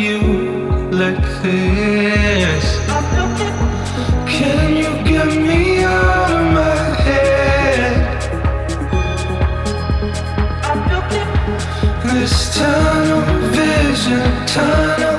you like this? Can you get me out of my head? This tunnel vision, tunnel.